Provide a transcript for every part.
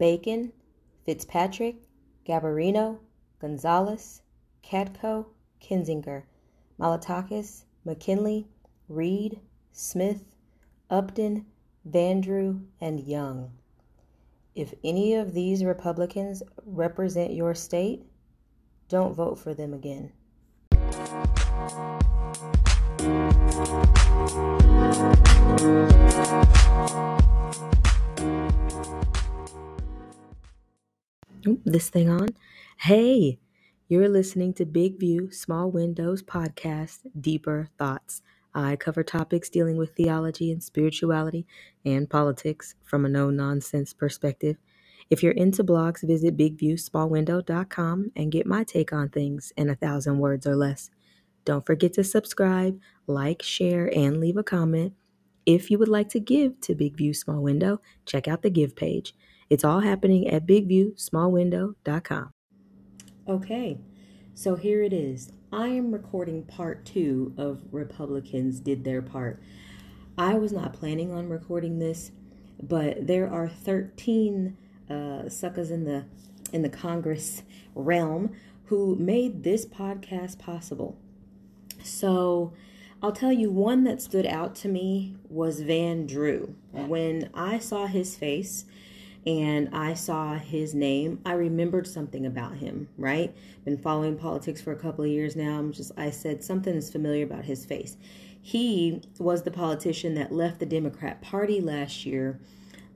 Bacon, Fitzpatrick, Garbarino, Gonzalez, Katko, Kinzinger, Malliotakis, McKinley, Reed, Smith, Upton, Van Drew, and Young. If any of these Republicans represent your state, don't vote for them again. This thing on? Hey, you're listening to Big View, Small Windows podcast, Deeper Thoughts. I cover topics dealing with theology and spirituality and politics from a no nonsense perspective. If you're into blogs, visit bigviewsmallwindow.com and get my take on things in a thousand words or less. Don't forget to subscribe, like, share, and leave a comment. If you would like to give to Big View Small Window, check out the Give page. It's all happening at bigviewsmallwindow.com. Okay, so here it is. I am recording part two of Republicans Did Their Part. I was not planning on recording this, but there are 13 uh, suckers in the in the Congress realm who made this podcast possible. So I'll tell you one that stood out to me was Van Drew. When I saw his face and I saw his name, I remembered something about him, right? Been following politics for a couple of years now. I'm just I said something is familiar about his face. He was the politician that left the Democrat Party last year.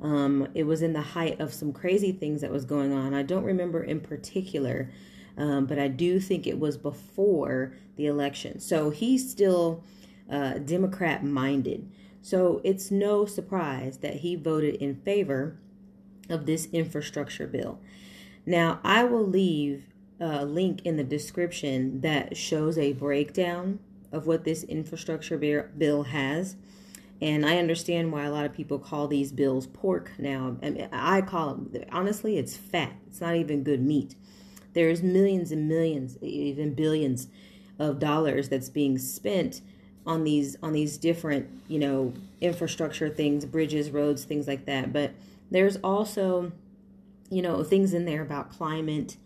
Um, it was in the height of some crazy things that was going on. I don't remember in particular, um, but I do think it was before the election. So he's still uh, Democrat minded. So it's no surprise that he voted in favor of this infrastructure bill. Now, I will leave a link in the description that shows a breakdown of what this infrastructure bill has. And I understand why a lot of people call these bills pork now. I, mean, I call them, honestly, it's fat. It's not even good meat. There's millions and millions, even billions of dollars that's being spent on these on these different, you know, infrastructure things, bridges, roads, things like that. But there's also, you know, things in there about climate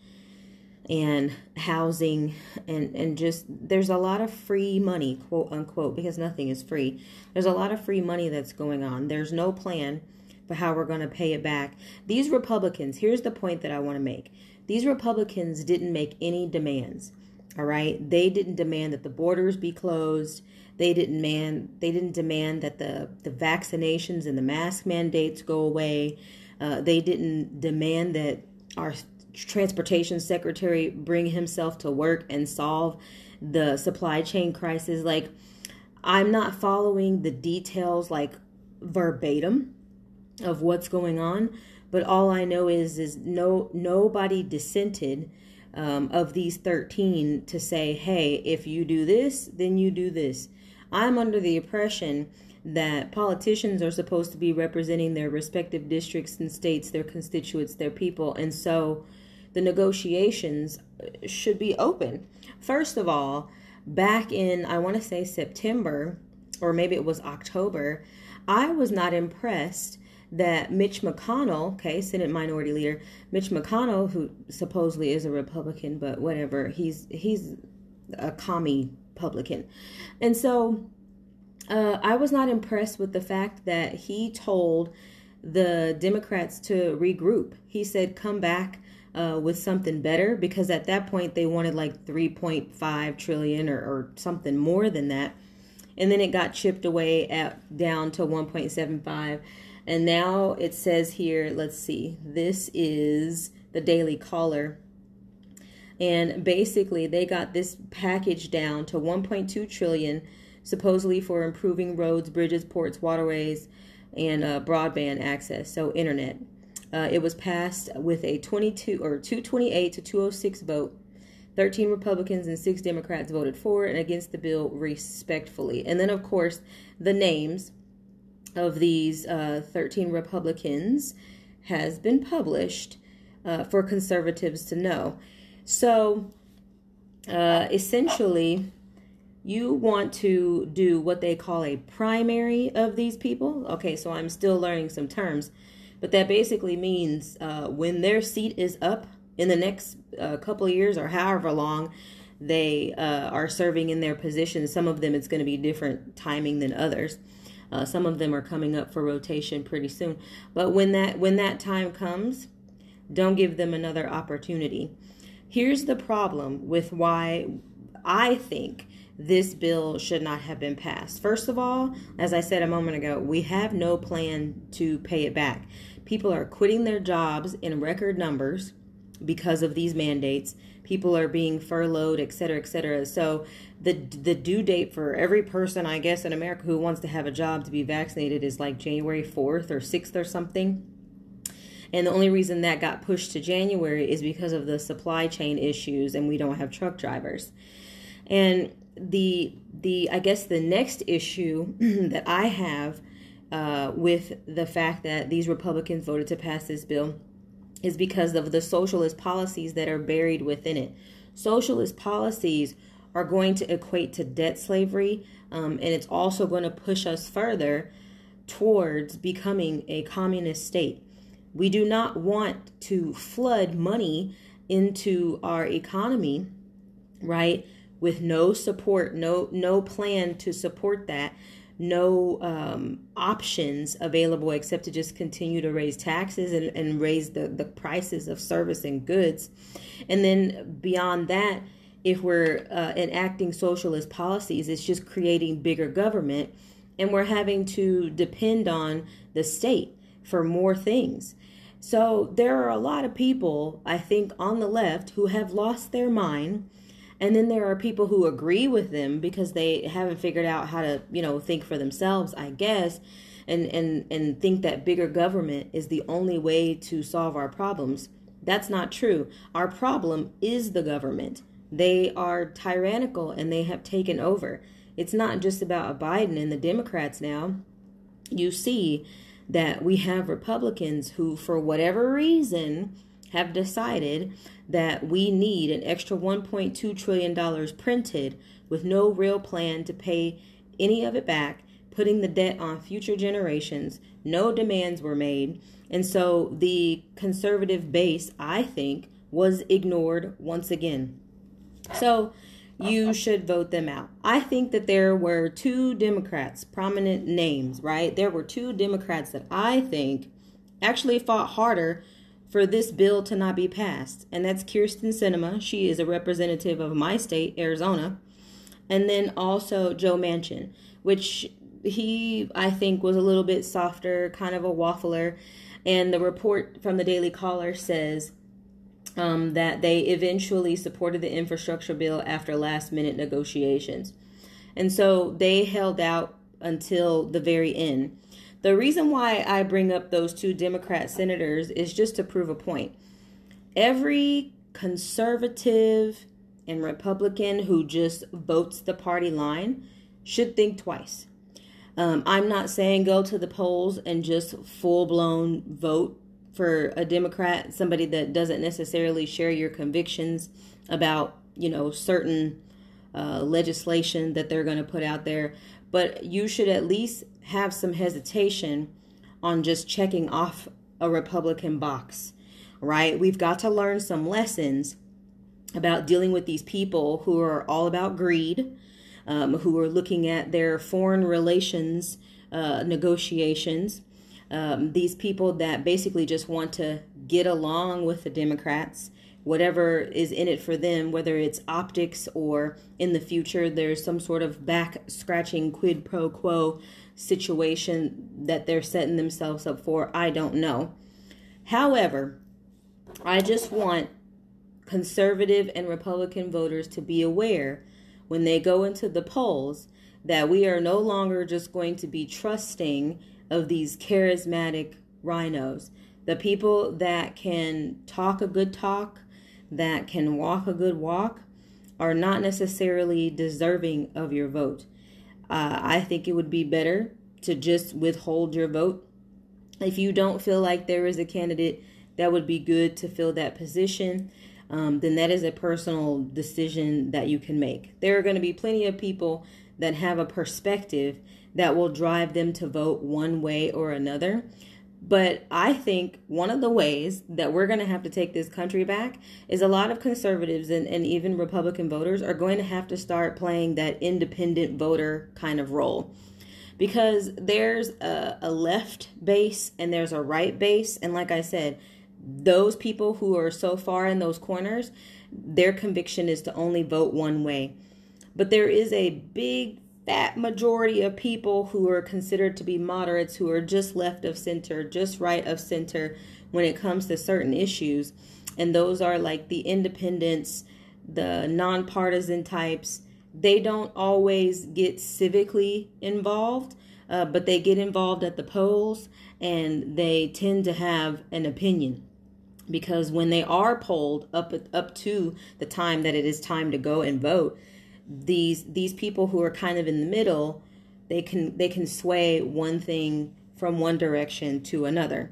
and housing and and just there's a lot of free money quote unquote because nothing is free. There's a lot of free money that's going on. There's no plan for how we're going to pay it back. These republicans here's the point that i want to make. These republicans didn't make any demands all right they didn't demand that the borders be closed they didn't man they didn't demand that the the vaccinations and the mask mandates go away. Uh, they didn't demand that our transportation secretary bring himself to work and solve the supply chain crisis. Like I'm not following the details like verbatim of what's going on, but all I know is is no nobody dissented um, of these 13 to say, hey, if you do this, then you do this. I'm under the impression that politicians are supposed to be representing their respective districts and states, their constituents, their people, and so the negotiations should be open. First of all, back in, I want to say September, or maybe it was October, I was not impressed that Mitch McConnell, okay, Senate Minority Leader, Mitch McConnell, who supposedly is a Republican, but whatever, he's he's a commie Republican, And so uh, I was not impressed with the fact that he told the Democrats to regroup. He said, come back uh, with something better because at that point they wanted like 3.5 trillion or, or something more than that. And then it got chipped away at down to 1.75. And now it says here, let's see, this is the Daily Caller. And basically they got this package down to 1.2 trillion supposedly for improving roads bridges ports waterways and uh, broadband access so internet. Uh, it was passed with a 22 or 228 to 206 vote. 13 republicans and 6 democrats voted for and against the bill respectfully. And then of course the names of these uh, 13 republicans has been published uh, for conservatives to know so uh, essentially, you want to do what they call a primary of these people. Okay, so I'm still learning some terms. but that basically means uh, when their seat is up in the next uh, couple of years or however long they uh, are serving in their position, some of them it's going to be different timing than others. Uh, some of them are coming up for rotation pretty soon. But when that when that time comes, don't give them another opportunity. Here's the problem with why I think this bill should not have been passed. First of all, as I said a moment ago, we have no plan to pay it back. People are quitting their jobs in record numbers because of these mandates. People are being furloughed, et cetera, et cetera. So the the due date for every person, I guess, in America who wants to have a job to be vaccinated is like January 4th or 6th or something. And the only reason that got pushed to January is because of the supply chain issues and we don't have truck drivers. And the the I guess the next issue that I have uh, with the fact that these Republicans voted to pass this bill is because of the socialist policies that are buried within it. Socialist policies are going to equate to debt slavery, um, and it's also going to push us further towards becoming a communist state. We do not want to flood money into our economy, right? With no support, no no plan to support that, no um, options available except to just continue to raise taxes and, and raise the, the prices of service and goods. And then beyond that, if we're uh, enacting socialist policies, it's just creating bigger government and we're having to depend on the state for more things. So there are a lot of people, I think, on the left who have lost their mind. And then there are people who agree with them because they haven't figured out how to, you know, think for themselves, I guess, and and and think that bigger government is the only way to solve our problems. That's not true. Our problem is the government. They are tyrannical and they have taken over. It's not just about Biden and the Democrats now. You see that we have Republicans who, for whatever reason, have decided that we need an extra $1.2 trillion printed with no real plan to pay any of it back, putting the debt on future generations. No demands were made. And so the conservative base, I think, was ignored once again. So you should vote them out. I think that there were two Democrats, prominent names, right? There were two Democrats that I think actually fought harder for this bill to not be passed. And that's Kyrsten Sinema. She is a representative of my state, Arizona. And then also Joe Manchin, which he, I think, was a little bit softer, kind of a waffler. And the report from the Daily Caller says um, that they eventually supported the infrastructure bill after last minute negotiations. And so they held out until the very end. The reason why I bring up those two Democrat senators is just to prove a point. Every conservative and Republican who just votes the party line should think twice. Um, I'm not saying go to the polls and just full blown vote for a Democrat, somebody that doesn't necessarily share your convictions about, you know, certain uh, legislation that they're going to put out there, but you should at least have some hesitation on just checking off a Republican box, right? We've got to learn some lessons about dealing with these people who are all about greed, um, who are looking at their foreign relations uh, negotiations um, these people that basically just want to get along with the Democrats, whatever is in it for them, whether it's optics or in the future there's some sort of back scratching quid pro quo situation that they're setting themselves up for, I don't know. However, I just want conservative and Republican voters to be aware when they go into the polls that we are no longer just going to be trusting of these charismatic RINOs, The people that can talk a good talk, that can walk a good walk, are not necessarily deserving of your vote. Uh, I think it would be better to just withhold your vote. If you don't feel like there is a candidate that would be good to fill that position, um, then that is a personal decision that you can make. There are going to be plenty of people that have a perspective that will drive them to vote one way or another. But I think one of the ways that we're going to have to take this country back is a lot of conservatives and, and even Republican voters are going to have to start playing that independent voter kind of role. Because there's a, a left base and there's a right base. And like I said, those people who are so far in those corners, their conviction is to only vote one way. But there is a big that majority of people who are considered to be moderates, who are just left of center, just right of center when it comes to certain issues. And those are like the independents, the nonpartisan types. They don't always get civically involved, uh, but they get involved at the polls and they tend to have an opinion because when they are polled up up to the time that it is time to go and vote these these people who are kind of in the middle they can they can sway one thing from one direction to another.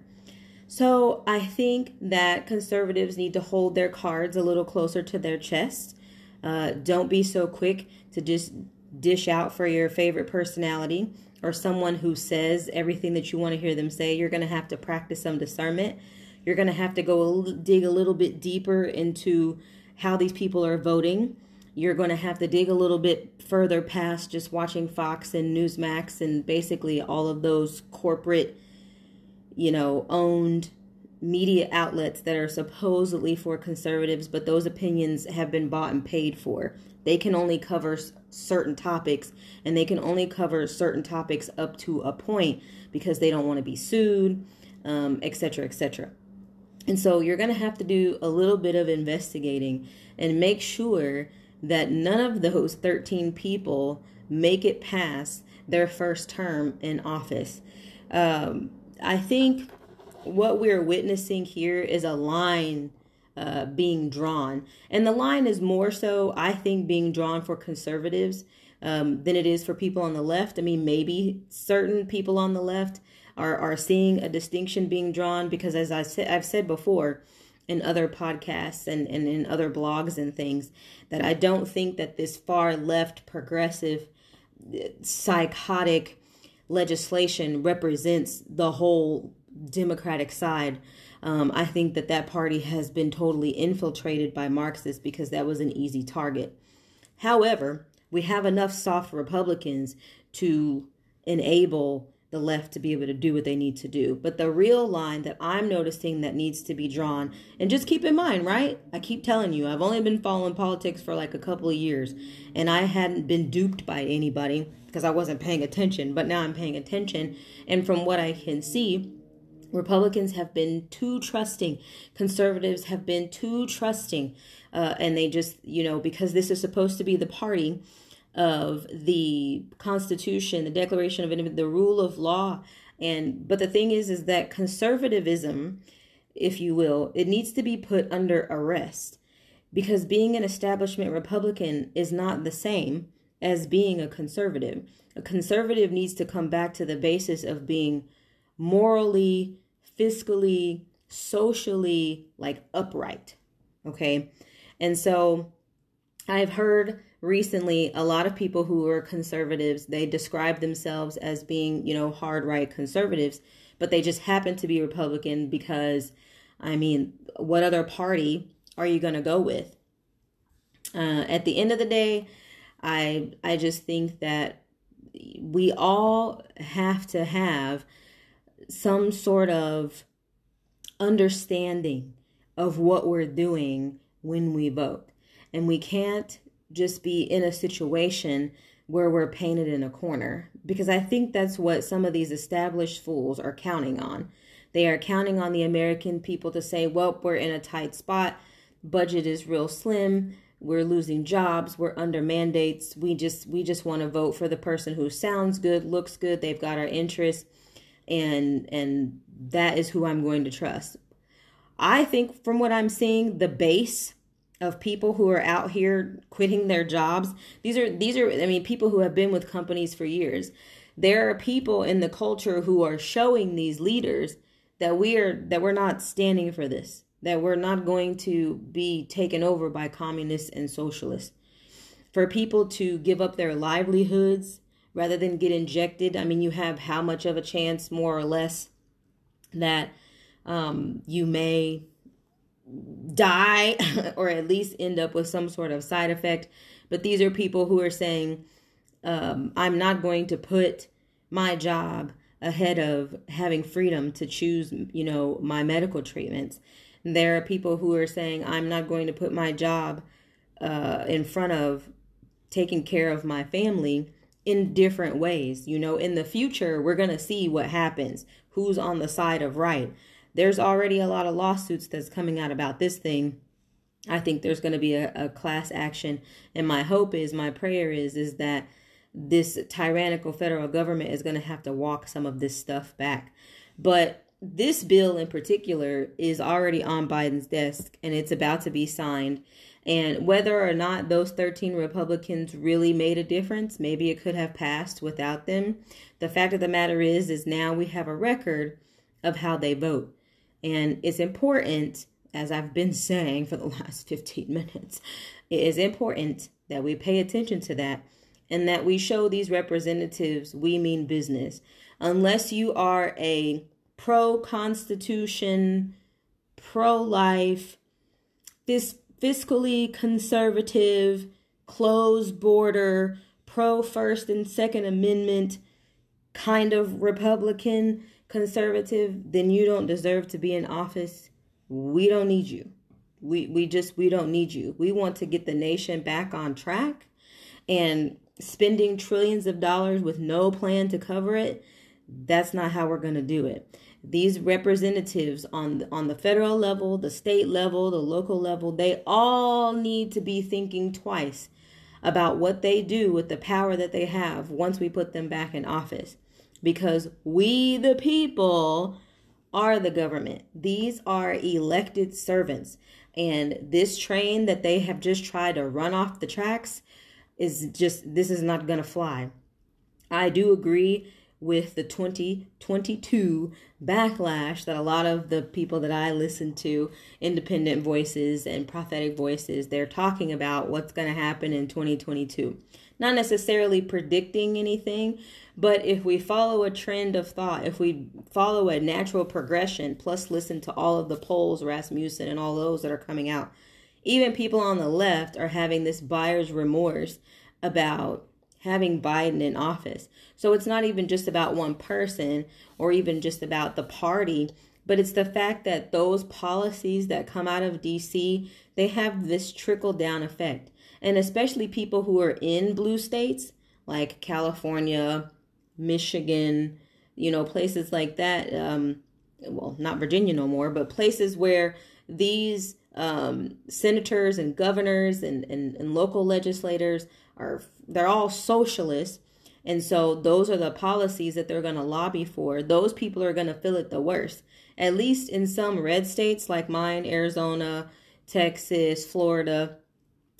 So i think that conservatives need to hold their cards a little closer to their chest. Uh, don't be so quick to just dish out for your favorite personality or someone who says everything that you want to hear them say. You're going to have to practice some discernment. You're going to have to go dig a little bit deeper into how these people are voting you're going to have to dig a little bit further past just watching Fox and Newsmax and basically all of those corporate, you know, owned media outlets that are supposedly for conservatives, but those opinions have been bought and paid for. They can only cover certain topics and they can only cover certain topics up to a point because they don't want to be sued, um, et cetera, et cetera. And so you're going to have to do a little bit of investigating and make sure that none of those 13 people make it past their first term in office. Um, I think what we're witnessing here is a line uh, being drawn. And the line is more so, I think, being drawn for conservatives um, than it is for people on the left. I mean, maybe certain people on the left are, are seeing a distinction being drawn because, as I said, I've said before, in other podcasts and, and in other blogs and things that I don't think that this far left progressive psychotic legislation represents the whole democratic side. Um, i think that that party has been totally infiltrated by marxists because that was an easy target. However we have enough soft republicans to enable the left to be able to do what they need to do. But the real line that I'm noticing that needs to be drawn, and just keep in mind, right? I keep telling you, I've only been following politics for like a couple of years, and I hadn't been duped by anybody because I wasn't paying attention, but now I'm paying attention. And from what I can see, Republicans have been too trusting, conservatives have been too trusting, uh, and they just, you know, because this is supposed to be the party of the Constitution, the Declaration of the rule of law. And but the thing is, is that conservatism, if you will, it needs to be put under arrest because being an establishment Republican is not the same as being a conservative. A conservative needs to come back to the basis of being morally, fiscally, socially like upright. Okay. And so I've heard recently a lot of people who are conservatives they describe themselves as being you know hard right conservatives but they just happen to be republican because i mean what other party are you going to go with? Uh, at the end of the day i i just think that we all have to have some sort of understanding of what we're doing when we vote. And we can't just be in a situation where we're painted in a corner because I think that's what some of these established fools are counting on. They are counting on the American people to say, well, we're in a tight spot, budget is real slim, we're losing jobs, we're under mandates. We just we just want to vote for the person who sounds good, looks good, they've got our interests and and that is who I'm going to trust. I think from what I'm seeing, the base of people who are out here quitting their jobs. These are these are I mean people who have been with companies for years. There are people in the culture who are showing these leaders that we are that we're not standing for this. That we're not going to be taken over by communists and socialists. For people to give up their livelihoods rather than get injected, I mean you have how much of a chance more or less that um, you may die or at least end up with some sort of side effect. But these are people who are saying, um, I'm not going to put my job ahead of having freedom to choose, you know, my medical treatments. There are people who are saying, I'm not going to put my job uh, in front of taking care of my family in different ways. You know, in the future, we're going to see what happens, who's on the side of right. There's already a lot of lawsuits that's coming out about this thing. I think there's going to be a, a class action. And my hope is, my prayer is, is that this tyrannical federal government is going to have to walk some of this stuff back. But this bill in particular is already on Biden's desk and it's about to be signed. And whether or not those 13 Republicans really made a difference, maybe it could have passed without them. The fact of the matter is is now we have a record of how they vote. And it's important, as I've been saying for the last 15 minutes, it is important that we pay attention to that and that we show these representatives we mean business. Unless you are a pro constitution, pro life, this fiscally conservative, closed border, pro First and Second Amendment kind of Republican conservative, then you don't deserve to be in office. We don't need you. We we just we don't need you. We want to get the nation back on track and spending trillions of dollars with no plan to cover it, that's not how we're going to do it. These representatives on on the federal level, the state level, the local level, they all need to be thinking twice about what they do with the power that they have once we put them back in office. Because we, the people, are the government. These are elected servants. And this train that they have just tried to run off the tracks, is just this is not going to fly. I do agree with the 2022 backlash that a lot of the people that I listen to, independent voices and prophetic voices, they're talking about what's going to happen in 2022. Not necessarily predicting anything, but if we follow a trend of thought, if we follow a natural progression, plus listen to all of the polls, Rasmussen, and all those that are coming out, even people on the left are having this buyer's remorse about having Biden in office. So it's not even just about one person or even just about the party, but it's the fact that those policies that come out of DC, they have this trickle down effect. And especially people who are in blue states like California, Michigan, you know, places like that. Um, well, not Virginia no more, but places where these um, senators and governors and, and, and local legislators are they're all socialists and so those are the policies that they're going to lobby for those people are going to feel it the worst at least in some red states like mine arizona texas florida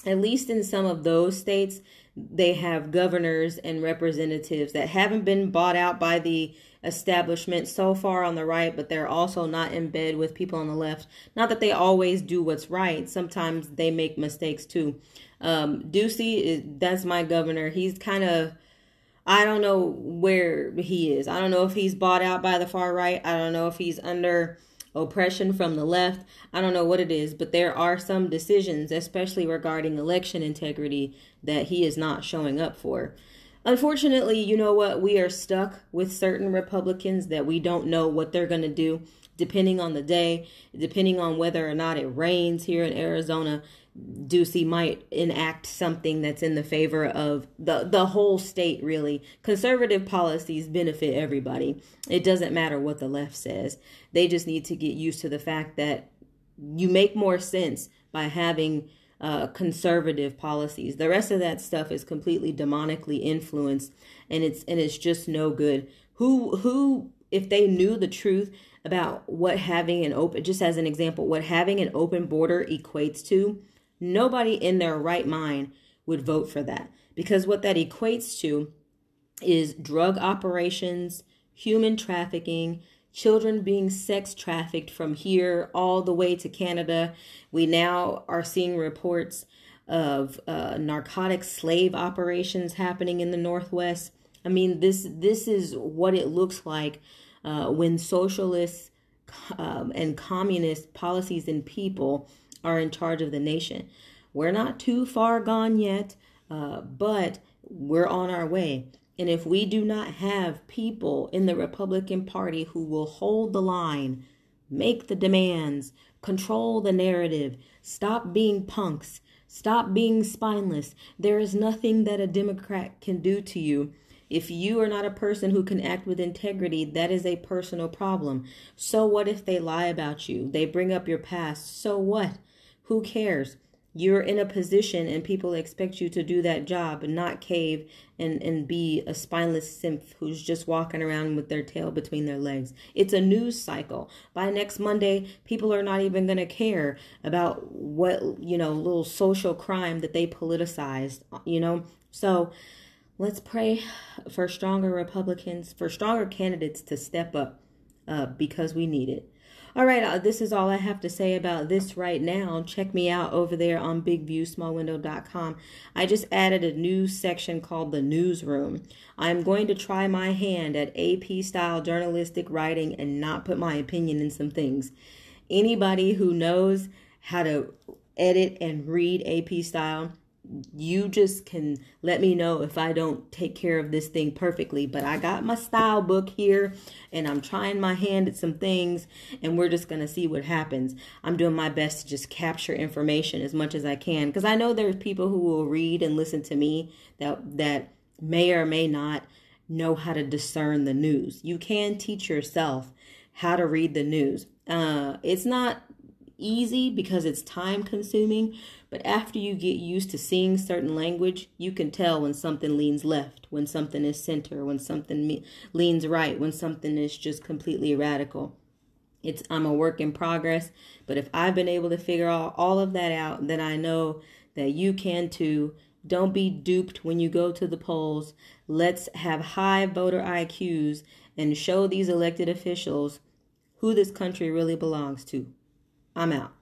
at least in some of those states they have governors and representatives that haven't been bought out by the establishment so far on the right, but they're also not in bed with people on the left. Not that they always do what's right, sometimes they make mistakes too. Um, Ducey, that's my governor. He's kind of, I don't know where he is. I don't know if he's bought out by the far right. I don't know if he's under oppression from the left. I don't know what it is, but there are some decisions, especially regarding election integrity, that he is not showing up for. Unfortunately, you know what? We are stuck with certain Republicans that we don't know what they're going to do depending on the day, depending on whether or not it rains here in Arizona. Ducey might enact something that's in the favor of the the whole state really. Conservative policies benefit everybody. It doesn't matter what the left says. They just need to get used to the fact that you make more sense by having uh, conservative policies. The rest of that stuff is completely demonically influenced and it's and it's just no good. Who who if they knew the truth about what having an open just as an example, what having an open border equates to, Nobody in their right mind would vote for that because what that equates to is drug operations, human trafficking, children being sex trafficked from here all the way to Canada. We now are seeing reports of uh, narcotic slave operations happening in the Northwest. I mean, this this is what it looks like uh, when socialists um, and communist policies and people are in charge of the nation. We're not too far gone yet, uh, but we're on our way. And if we do not have people in the Republican Party who will hold the line, make the demands, control the narrative, stop being punks, stop being spineless, there is nothing that a Democrat can do to you. If you are not a person who can act with integrity, that is a personal problem. So what if they lie about you? They bring up your past. So what? Who cares? you're in a position and people expect you to do that job and not cave and, and be a spineless simp who's just walking around with their tail between their legs. It's a news cycle. By next Monday, people are not even going to care about what, you know, little social crime that they politicized, you know? So let's pray for stronger Republicans, for stronger candidates to step up uh, because we need it. All right, uh, this is all I have to say about this right now. Check me out over there on bigviewsmallwindow.com. I just added a new section called the newsroom. I'm going to try my hand at AP style journalistic writing and not put my opinion in some things. Anybody who knows how to edit and read AP style, you just can let me know if I don't take care of this thing perfectly. But I got my style book here and I'm trying my hand at some things and we're just going to see what happens. I'm doing my best to just capture information as much as I can because I know there's people who will read and listen to me that that may or may not know how to discern the news. You can teach yourself how to read the news. Uh, it's not easy because it's time consuming, but after you get used to seeing certain language, you can tell when something leans left, when something is center, when something me- leans right, when something is just completely radical. It's I'm a work in progress, but if I've been able to figure all, all of that out, then I know that you can too. Don't be duped when you go to the polls. Let's have high voter IQs and show these elected officials who this country really belongs to. I'm out.